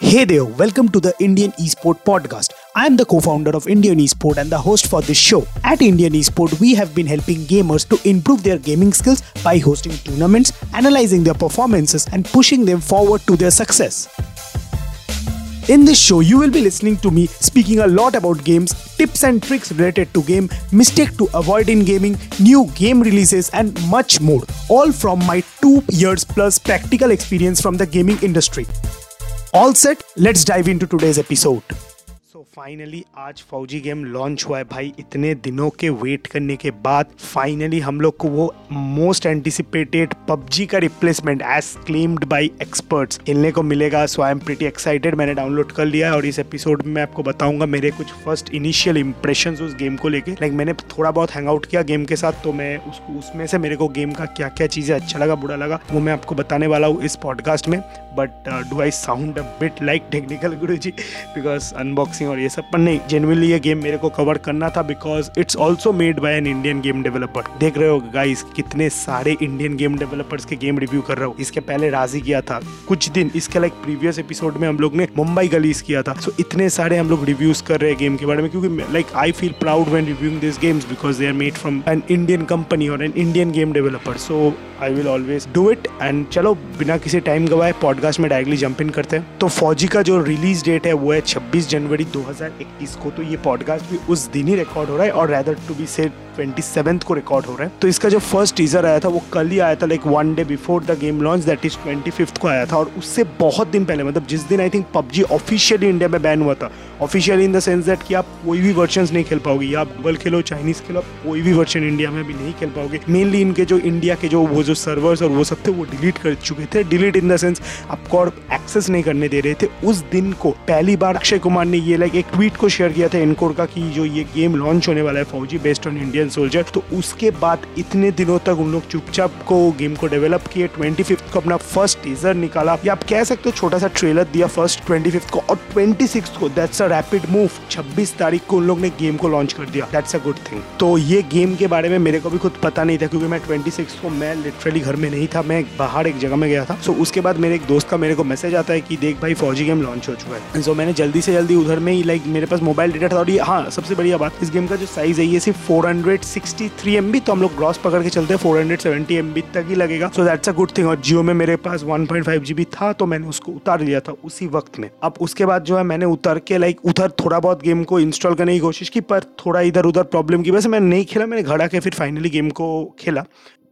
Hey there, welcome to the Indian Esport Podcast. I am the co founder of Indian Esport and the host for this show. At Indian Esport, we have been helping gamers to improve their gaming skills by hosting tournaments, analyzing their performances, and pushing them forward to their success. In this show, you will be listening to me speaking a lot about games, tips and tricks related to game, mistake to avoid in gaming, new game releases, and much more. All from my two years plus practical experience from the gaming industry. All set let's dive into today's episode so finally आज Fauji game launch हुआ है भाई। इतने दिनों के wait करने के बाद फाइनली हम लोग को वो मोस्ट एंटिसिपेटेड पबजी का replacement as claimed by experts खेलने को मिलेगा। So I am pretty excited मैंने डाउनलोड कर लिया है और इस एपिसोड में मैं आपको बताऊँगा मेरे कुछ फ़र्स्ट इनिशियल इंप्रेशन उस गेम को लेकर लाइक मैंने थोड़ा बहुत हैंग आउट किया गेम के साथ तो मैं उसको, उसमें से मेरे को गेम का क्या क्या चीज़ें अच्छा लगा, बुरा लगा, वो मैं आपको बताने वाला हूँ इस पॉडकास्ट में। But do I sound a bit like technical guru ji because unboxing और ये सब पर नहीं जेनवनली ये गेम मेरे को कवर करना था because it's also made by an Indian game developer देख रहे हो गाइस कितने सारे इंडियन गेम डेवलपर्स के गेम रिव्यू कर रहा हूँ। इसके पहले राज़ी किया था कुछ दिन इसके लाइक प्रीवियस एपिसोड में हम लोग ने मुंबई गलीज किया था। सो so, इतने सारे हम लोग रिव्यूज़ कर रहे हैं गेम के बारे में क्योंकि like I feel proud when reviewing this games because they are made from an Indian company और an Indian game developer so I will always do it and चलो बिना किसी टाइम गवाए पॉडकास्ट में डायरेक्टली जंप इन करते हैं। तो फौजी का जो रिलीज़ डेट है वो है 26 जनवरी 2021 को तो ये पॉडकास्ट भी उस दिन ही रिकॉर्ड हो रहा है और rather to be said twenty को रिकॉर्ड हो रहा है। तो इसका जो फ़र्स्ट टीजर आया था, वो कल ही आया था like one day before the game launch that is twenty को आया था। और उससे बहुत दिन पहले मतलब जिस दिन I think PUBG officially India में बैन हुआ था officially in the sense that कि आप कोई भी वर्जन नहीं खेल पाओगे। या आप गूगल खेलो चाइनीज़ खेलो, आप कोई भी वर्जन इंडिया में भी नहीं खेल पाओगे। मेनली इनके जो इंडिया के जो, वो जो सर्वर्स और वो सब थे, वो डिलीट कर चुके थे। डिलीट इन द सेंस आपको और एक्सेस नहीं करने दे रहे थे। उस दिन को पहली बार अक्षय कुमार ने ये लाइक एक ट्वीट को शेयर किया था इनकोर का कि जो ये गेम लॉन्च होने वाला है Fauji based on Indian soldier तो उसके बाद इतने दिनों तक उन लोग चुपचाप को गेम को डेवलप किए ट्वेंटी फिफ्थ को अपना फ़र्स्ट टीजर निकाला। या आप कह सकते हो छोटा सा ट्रेलर दिया फ़र्स्ट ट्वेंटी को और ट्वेंटी सिक्स को। दैट्स अ रैपिड मूव छब्बीस तारीख को उन लोग ने गेम को लॉन्च कर दिया। दैट्स अ गुड थिंग तो ये गेम के बारे में मेरे को भी खुद पता नहीं था, क्योंकि मैं ट्वेंटी को मैं लिटरली घर में नहीं था, मैं बाहर एक जगह में गया था। सो उसके बाद मेरे एक दोस्त का मेरे को मैसेज आता है कि देख भाई, फौजी गेम लॉन्च हो चुका है। सो मैंने जल्दी से जल्दी उधर में ही लाइक मेरे पास मोबाइल डेटा था और ये हाँ सबसे बढ़िया बात, इस गेम का जो साइज़ है, ये सिर्फ़ फोर सिक्सटी थ्री एम तो हम लोग ग्रॉस पकड़ के चलते हैं फोर हंड्रेड सेवेंटी एम तक ही लगेगा। So that's a good thing और जियो में मेरे पास वन पॉइंट फाइव जीबी था तो मैंने उसको उतार लिया था उसी वक्त में। अब उसके बाद जो है, मैंने उतर के लाइक उधर थोड़ा बहुत गेम को इंस्टॉल करने की कोशिश की, पर थोड़ा इधर उधर प्रॉब्लम की वजह से मैंने नहीं खेला, मैंने घड़ा के फिर फाइनली गेम को खेला।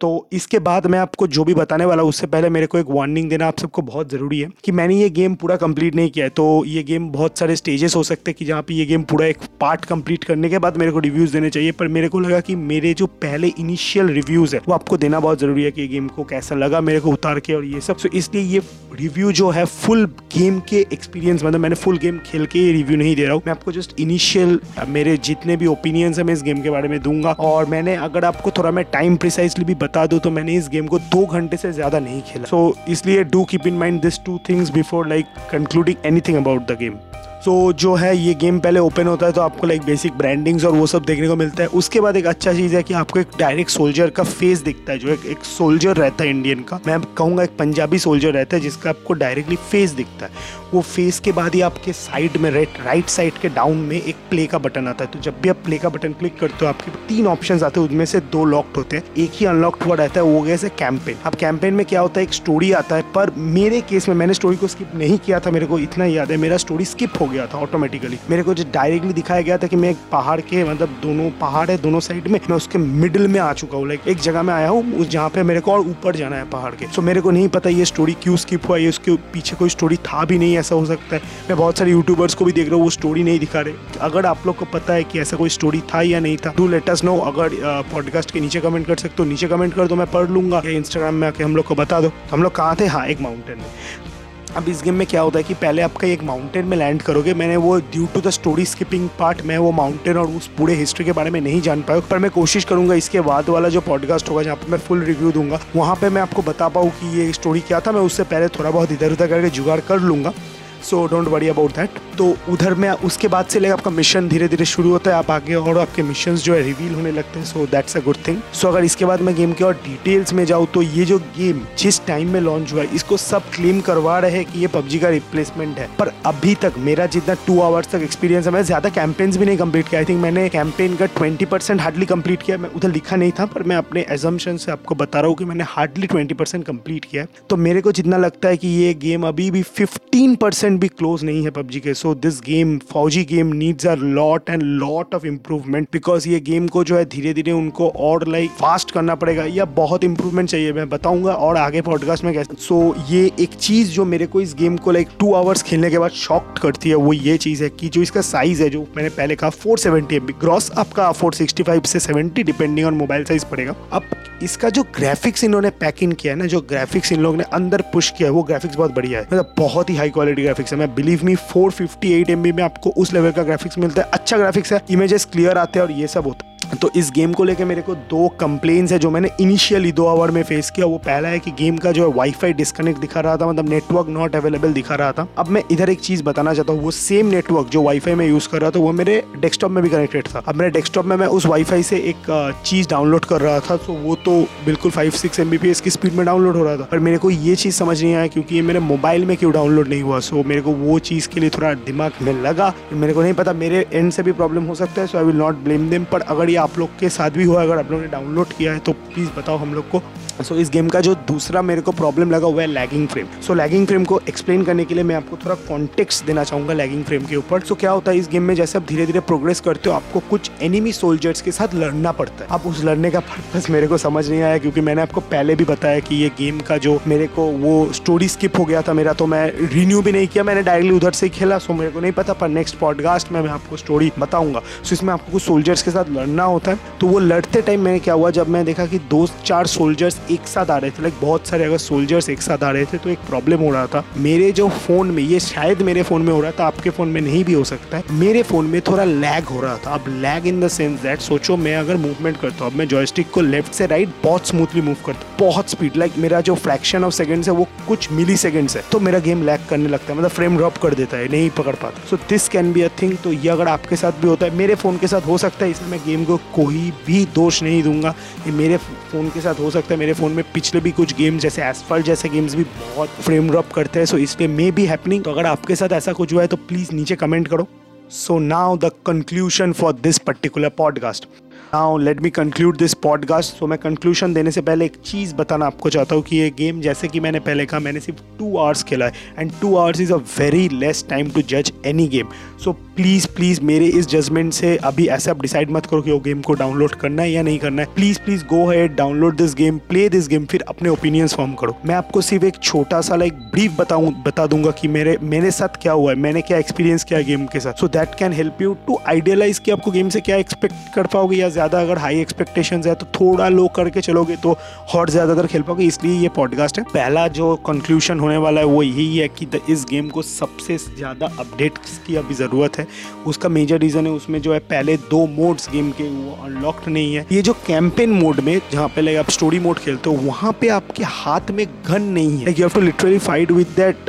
तो इसके बाद मैं आपको जो भी बताने वाला हूँ, उससे पहले मेरे को एक वार्निंग देना आप सबको बहुत ज़रूरी है कि मैंने ये गेम पूरा कंप्लीट नहीं किया है। तो ये गेम बहुत सारे स्टेजेस हो सकते हैं कि जहाँ पे ये गेम पूरा एक पार्ट कंप्लीट करने के बाद मेरे को रिव्यूज़ देने चाहिए। पर मेरे को लगा कि मेरे जो पहले इनिशियल रिव्यूज़ है, वो आपको देना बहुत ज़रूरी है कि गेम को कैसा लगा मेरे को उतार के और ये सब। तो इसलिए ये रिव्यू जो है फुल गेम के एक्सपीरियंस मतलब मैंने फुल गेम खेल के ये रिव्यू नहीं दे रहा हूँ। मैं आपको जस्ट इनिशियल मेरे जितने भी ओपिनियंस है, मैं इस गेम के बारे में दूँगा। और मैंने, अगर आपको थोड़ा मैं टाइम प्रिसाइसली भी बता दूँ तो मैंने इस गेम को दो घंटे से ज़्यादा नहीं खेला। सो so, इसलिए do keep in mind this two things before like concluding anything about the game so so, जो है ये गेम पहले ओपन होता है तो आपको लाइक बेसिक ब्रांडिंग्स और वो सब देखने को मिलता है। उसके बाद एक अच्छा चीज़ है कि आपको एक डायरेक्ट सोल्जर का फेस दिखता है जो एक, एक सोल्जर रहता है इंडियन का। मैं कहूँगा एक पंजाबी सोल्जर रहता है जिसका आपको डायरेक्टली फेस दिखता है। वो फेस के बाद ही आपके साइड में राइट राइट साइड के डाउन में एक प्ले का बटन आता है। तो जब भी आप प्ले का बटन क्लिक करते हो आपके तीन ऑप्शन आते हैं उनमें से दो लॉक्ड होते हैं। एक ही अनलॉक्ड हुआ रहता है वो गया कैंपेन अब कैंपेन में क्या होता है एक स्टोरी आता है पर मेरे केस में मैंने स्टोरी को स्किप नहीं किया था मेरे को इतना याद है मेरा स्टोरी स्किप हो गया था ऑटोमेटिकली मेरे को जो डायरेक्टली दिखाया गया था कि मैं एक पहाड़ के मतलब दोनों पहाड़ है, दोनों साइड में, मैं उसके मिडिल में आ चुका हूँ। लाइक एक जगह में आया हूँ, उस जहाँ पे मेरे को और ऊपर जाना है पहाड़ के। सो मेरे को नहीं पता ये स्टोरी क्यों स्किप हुआ, ये उसके पीछे कोई स्टोरी था भी नहीं, ऐसा हो सकता है। मैं बहुत सारे यूट्यूबर्स को भी देख रहा हूँ, वो स्टोरी नहीं दिखा रहे। अगर आप लोग को पता है कि ऐसा कोई स्टोरी था या नहीं था टू लेटस नो अगर पॉडकास्ट के नीचे कमेंट कर सकते हो। नीचे कमेंट कर दो, मैं पढ़ लूँगा। इंस्टाग्राम में आके हम लोग को बता दो। हम लोग कहाँ थे? हाँ एक माउंटेन में। अब इस गेम में क्या होता है कि पहले आपका एक माउंटेन में लैंड करोगे, मैंने वो due to the story skipping part मैं वो माउंटेन और उस पूरे हिस्ट्री के बारे में नहीं जान पाया पर मैं कोशिश करूँगा इसके बाद वाला जो पॉडकास्ट होगा, जहाँ पर मैं फुल रिव्यू दूँगा, वहाँ पर मैं आपको बता पाऊँ कि ये स्टोरी क्या था। मैं उससे पहले थोड़ा बहुत इधर उधर करके जुगाड़ कर लूँगा। So don't worry about that तो उधर में उसके बाद से लेकर आपका मिशन धीरे धीरे शुरू होता है। आप आगे और आपके मिशन जो है रिवील होने लगते हैं। So that's a good thing so अगर इसके बाद मैं गेम के और डिटेल्स में जाऊँ तो ये जो गेम जिस टाइम में लॉन्च हुआ है, इसको सब क्लेम करवा रहे हैं कि ये पबजी का रिप्लेसमेंट है। पर अभी तक मेरा जितना टू आवर्स तक एक्सपीरियंस है, मैं ज़्यादा कैंपेन्स भी नहीं कंप्लीट किया। आई थिंक मैंने कैंपेन का ट्वेंटी परसेंट हार्डली कंप्लीट किया मैं उधर लिखा नहीं था, पर मैं अपने एजम्पन से आपको बता रहा हूँ कि मैंने हार्डली ट्वेंटी परसेंट कंप्लीट किया है। तो मेरे को जितना लगता है कि ये गेम अभी भी फिफ्टीन परसेंट भी क्लोज नहीं है पबजी के so this game Fauji game needs a lot and lot of improvement because ये गेम को जो है धीरे धीरे उनको और लाइक फास्ट करना पड़ेगा या बहुत इंप्रूवमेंट चाहिए मैं बताऊँगा और आगे पॉडकास्ट में कैसे। सो so, ये एक चीज़ जो मेरे को इस गेम को लाइक टू आवर्स खेलने के बाद शॉक्ट करती है वो ये चीज़ है कि जो इसका साइज़ है जो मैंने पहले कहा फोर सेवेंटी एम ग्रॉस आपका फोर सिक्सटी फाइव से seventy depending on mobile size पड़ेगा। अब इसका जो ग्राफिक्स इन्होंने पैक इन किया है ना जो ग्राफिक्स इन लोगों ने अंदर पुश किया है वो ग्राफिक्स बहुत बढ़िया है। मतलब बहुत ही हाई क्वालिटी ग्राफिक्स है। मैं बिलीव मी फोर फिफ्टी में आपको उस लेवल का ग्राफिक्स मिलता है। अच्छा ग्राफिक्स है इमेजेस क्लियर आते हैं और ये सब होता है। तो इस गेम को लेकर मेरे को दो कंप्लेन्स है जो मैंने इनिशियली दो आवर में फेस किया। वो पहला है कि गेम का जो है वाईफाई डिस्कनेक्ट दिखा रहा था मतलब नेटवर्क नॉट अवेलेबल दिखा रहा था। अब मैं इधर एक चीज़ बताना चाहता हूँ, वो सेम नेटवर्क जो वाईफाई में यूज़ कर रहा था, वो मेरे डेस्कटॉप में भी कनेक्टेड था। अब मेरे डेस्कटॉप में मैं उस वाईफाई से एक चीज़ डाउनलोड कर रहा था तो वो तो बिल्कुल फाइव सिक्स एम की स्पीड में डाउनलोड हो रहा था। पर मेरे को ये चीज़ समझ नहीं आया क्योंकि ये मेरे मोबाइल में क्यों डाउनलोड नहीं हुआ। सो मेरे को वो चीज़ के लिए थोड़ा दिमाग में लगा। मेरे को नहीं पता, मेरे एंड से भी प्रॉब्लम हो सकता है so I will not blame them पर अगर ये आप लोग के साथ भी हुआ अगर आप लोगों ने डाउनलोड किया है तो प्लीज़ बताओ हम लोग को। सो so, इस गेम का जो दूसरा मेरे को प्रॉब्लम लगा हुआ है lagging frame so lagging frame को एक्सप्लेन करने के लिए मैं आपको थोड़ा कॉन्टेक्स्ट देना चाहूँगा लैगिंग फ्रेम के ऊपर। सो so, क्या होता है इस गेम में? जैसे आप धीरे धीरे प्रोग्रेस करते हो आपको कुछ एनिमी सोल्जर्स के साथ लड़ना पड़ता है। अब उस लड़ने का पर्पज मेरे को समझ नहीं आया क्योंकि मैंने आपको पहले भी बताया कि ये गेम का जो मेरे को वो स्टोरी स्किप हो गया था मेरा तो मैं रिन्यू भी नहीं किया। मैंने डायरेक्टली उधर से खेला सो मेरे को नहीं पता पर नेक्स्ट पॉडकास्ट में मैं आपको स्टोरी बताऊँगा। सो इसमें आपको कुछ सोल्जर्स के साथ लड़ना होता है तो वो लड़ते टाइम मैंने क्या हुआ, जब मैं देखा कि दो, चार सोल्जर्स एक साथ आ रहे थे लाइक बहुत सारे अगर सोल्जर्स एक साथ आ रहे थे तो एक प्रॉब्लम हो रहा था। मेरे जो फ़ोन में, ये शायद मेरे फ़ोन में हो रहा था, आपके फ़ोन में नहीं भी हो सकता है, मेरे फ़ोन में थोड़ा लैग हो रहा था। अब lag in the sense that सोचो, मैं अगर मूवमेंट करता हूँ, अब मैं जॉयस्टिक को लेफ़्ट से राइट बहुत स्मूथली मूव करता हूँ, बहुत स्पीड लाइक मेरा जो फ्रैक्शन ऑफ़ सेकंड्स है, वो कुछ मिली सेकंड्स है तो मेरा गेम लैग करने लगता है मतलब फ्रेम ड्रॉप कर देता है, नहीं पकड़ पाता। So this can be a thing तो ये अगर आपके साथ भी होता है, मेरे फ़ोन के साथ हो सकता है, इसलिए मैं गेम को कोई भी दोष नहीं दूँगा। ये मेरे फ़ोन के साथ हो सकता है, मेरे फ़ोन में पिछले भी कुछ गेम्स जैसे एसफल्ट जैसे गेम्स भी बहुत फ्रेम ड्रॉप करते हैं सो इसलिए मे बी हैपनिंग तो अगर आपके साथ ऐसा कुछ हुआ है तो प्लीज़ नीचे कमेंट करो। So now the conclusion for this particular podcast now let me conclude this podcast तो मैं कंक्लूशन देने से पहले एक चीज़ बताना आपको चाहता हूँ कि ये गेम जैसे कि मैंने पहले कहा, मैंने सिर्फ़ टू आवर्स खेला है। And two hours is a very less time to जज any game so please please मेरे इस जजमेंट से अभी ऐसे आप डिसाइड मत करो कि वो गेम को डाउनलोड करना है या नहीं करना है। Please please go ahead download this game play this game फिर अपने ओपिनियंस फॉर्म करो। मैं आपको सिर्फ़ एक छोटा सा लाइक ब्रीफ बताऊँ, बता दूँगा कि मेरे मेरे साथ क्या हुआ है, मैंने क्या एक्सपीरियंस किया गेम के साथ। So that can help you to idealise कि आपको गेम से क्या एक्सपेक्ट कर पाओगे या ज़्यादा अगर हाई एक्सपेक्टेशन है तो थोड़ा लो करके चलोगे तो हॉट ज़्यादातर खेल पाओगे। इसलिए ये पॉडकास्ट है। पहला जो कंक्लूशन होने वाला है, वो यही है कि इस गेम को सबसे ज़्यादा अपडेट की अभी ज़रूरत है। उसका मेजर रीज़न है, उसमें जो है, पहले दो मोड्स गेम के वो अनलॉक्ड नहीं है। ये जो कैंपेन मोड में, जहाँ पहले आप स्टोरी मोड खेलते हो, वहाँ पे आपके हाथ में गन नहीं है। You have to literally fight with that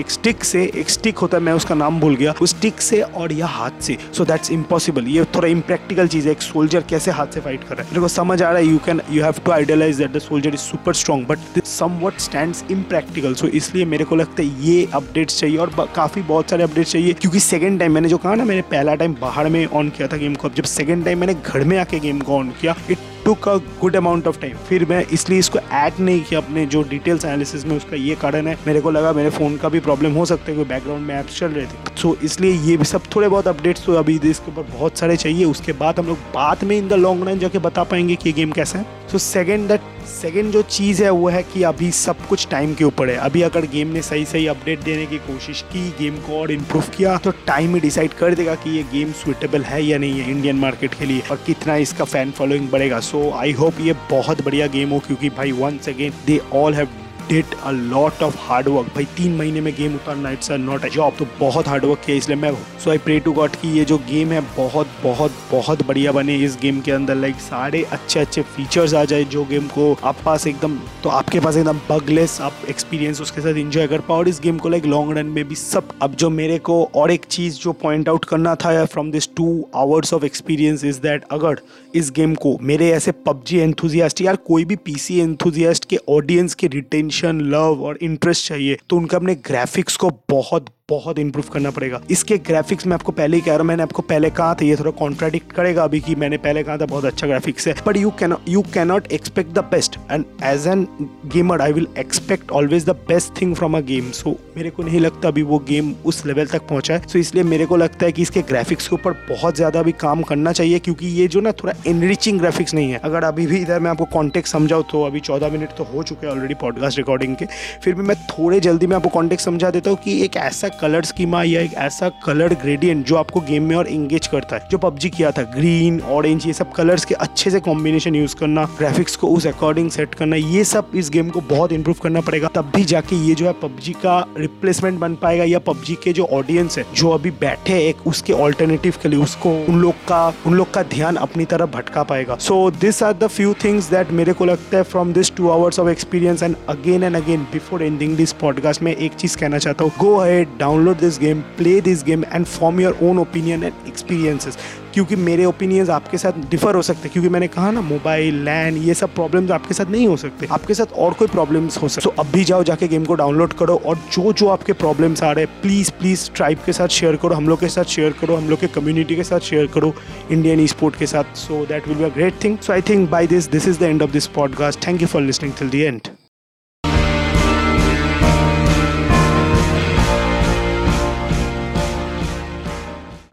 एक स्टिक से, एक स्टिक होता है, मैं उसका नाम भूल गया। उस स्टिक से और या हाथ से। सो दैट्स इम्पॉसिबल ये थोड़ा इम्प्रैक्टिकल चीज़ है, एक सोल्जर कैसे हाथ से फाइट कर रहा है। मेरे को समझ आ रहा है you can you have to idealise that the soldier is super strong but this somewhat stand impractical so इसलिए मेरे को लगता है ये अपडेट्स चाहिए और काफ़ी बहुत सारे अपडेट्स चाहिए। क्योंकि सेकंड टाइम मैंने जो कहा ना, मैंने पहला टाइम बाहर में ऑन किया था गेम को। अब जब सेकेंड टाइम मैंने घर में आके गेम को ऑन किया it took a good amount of time फिर मैं इसलिए इसको ऐड नहीं किया अपने जो डिटेल्स एनालिसिस में उसका ये कारण है। मेरे को लगा मेरे फ़ोन का भी प्रॉब्लम हो सकता है कोई बैकग्राउंड में ऐप्स चल रहे थे। सो so, इसलिए ये भी सब थोड़े बहुत अपडेट्स तो अभी इसके ऊपर बहुत सारे चाहिए। उसके बाद हम लोग बाद में इन द लॉन्ग रन जाके बता पाएँगे कि ये गेम कैसा है। सो सेकेंड दैट सेकेंड जो चीज़ है वो है कि अभी सब कुछ टाइम के ऊपर है। अभी अगर गेम ने सही सही अपडेट देने की कोशिश की गेम को और इम्प्रूव किया तो टाइम ही डिसाइड कर देगा कि ये गेम सुइटेबल है या नहीं है इंडियन मार्केट के लिए और कितना इसका फ़ैन फॉलोइंग बढ़ेगा। सो आई होप ये बहुत बढ़िया गेम हो क्योंकि भाई once again they all have did a lot of hard work भाई, तीन महीने में गेम उतारना it's a not a job तो बहुत हार्ड वर्क किया इसलिए मैं so I pray to God कि ये जो गेम है, बहुत बहुत बहुत बढ़िया बने इस गेम के अंदर। लाइक सारे अच्छे अच्छे फीचर्स आ जाए जो गेम को आप पास एकदम तो आपके पास एकदम बगलेस आप एक्सपीरियंस उसके साथ इंजॉय कर पाओ। और इस गेम को लाइक लॉन्ग रन में भी सब, अब जो मेरे को और एक चीज़ जो पॉइंट आउट करना था from this two hours of experience is that अगर इस गेम को मेरे ऐसे पबजी एंथुजियास्ट यार कोई भी पीसी एंथुजियास्ट के ऑडियंस के रिटेंशन लव और इंटरेस्ट चाहिए तो उनका अपने ग्राफिक्स को बहुत बहुत इंप्रूव करना पड़ेगा। इसके ग्राफिक्स में आपको पहले ही कह रहा हूँ मैंने आपको पहले कहा था ये थोड़ा कॉन्ट्राडिक्ट करेगा अभी कि मैंने पहले कहा था बहुत अच्छा ग्राफिक्स है। But you can you cannot expect the best and as an gamer I will expect always the best thing from a game so मेरे को नहीं लगता अभी वो गेम उस लेवल तक पहुँचा है। सो so, इसलिए मेरे को लगता है कि इसके ग्राफिक्स के ऊपर बहुत ज़्यादा अभी काम करना चाहिए क्योंकि ये जो ना थोड़ा एनरिचिंग ग्राफिक्स नहीं है। अगर अभी भी इधर मैं आपको कॉन्टेक्ट समझाऊँ तो अभी चौदह मिनट तो हो चुके हैं ऑलरेडी पॉडकास्ट रिकॉर्डिंग के। फिर भी मैं थोड़े जल्दी में आपको कॉन्टेक्ट समझा देता हूँ कि एक ऐसा कलर स्कीमा या एक ऐसा कलर ग्रेडियंट जो आपको गेम में और इंगेज करता है, जो पबजी किया था ग्रीन ऑरेंज ये सब कलर्स के अच्छे से कॉम्बिनेशन यूज़ करना ग्राफिक्स को उस अकॉर्डिंग सेट करना, ये सब इस गेम को बहुत इंप्रूव करना पड़ेगा। तब भी जाके ये जो है पबजी का रिप्लेसमेंट बन पाएगा या पबजी के जो ऑडियंस है, जो अभी बैठे एक उसके ऑल्टरनेटिव के लिए उसको उन लोग का, उन लोग का ध्यान अपनी तरफ़ भटका पाएगा। So this are the few things that मेरे को लगता है from this two hours of experience and again and again before ending this podcast में एक चीज़ कहना चाहता हूँ। Go ahead download this game play this game and form your own opinion and experiences क्योंकि मेरे ओपिनियंस आपके साथ डिफर हो सकते हैं। क्योंकि मैंने कहा ना मोबाइल लैंड ये सब प्रॉब्लम्स आपके साथ नहीं हो सकते। आपके साथ और कोई प्रॉब्लम्स हो सकते। तो so, अब भी जाओ जाके गेम को डाउनलोड करो और जो जो आपके प्रॉब्लम्स आ रहे हैं प्लीज़ प्लीज़ ट्राइब के साथ शेयर करो हम लोग के साथ शेयर करो हम लोग के कम्युनिटी के साथ शेयर करो इंडियन ई स्पोर्ट के साथ। So that will be a great thing so I think by this this is the end of this podcast thank you for listening till the end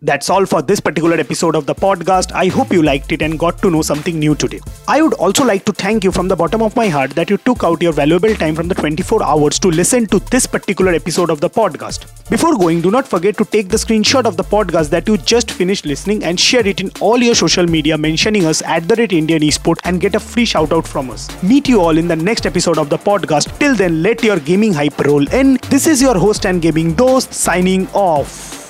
That's all for this particular episode of the podcast. I hope you liked it and got to know something new today. I would also like to thank you from the bottom of my heart that you took out your valuable time from the 24 hours to listen to this particular episode of the podcast. Before going, do not forget to take the screenshot of the podcast that you just finished listening and share it in all your social media mentioning us at the rate Indian Esport and get a free shout out from us. Meet you all in the next episode of the podcast. Till then, let your gaming hype roll in. This is your host and gaming dose signing off.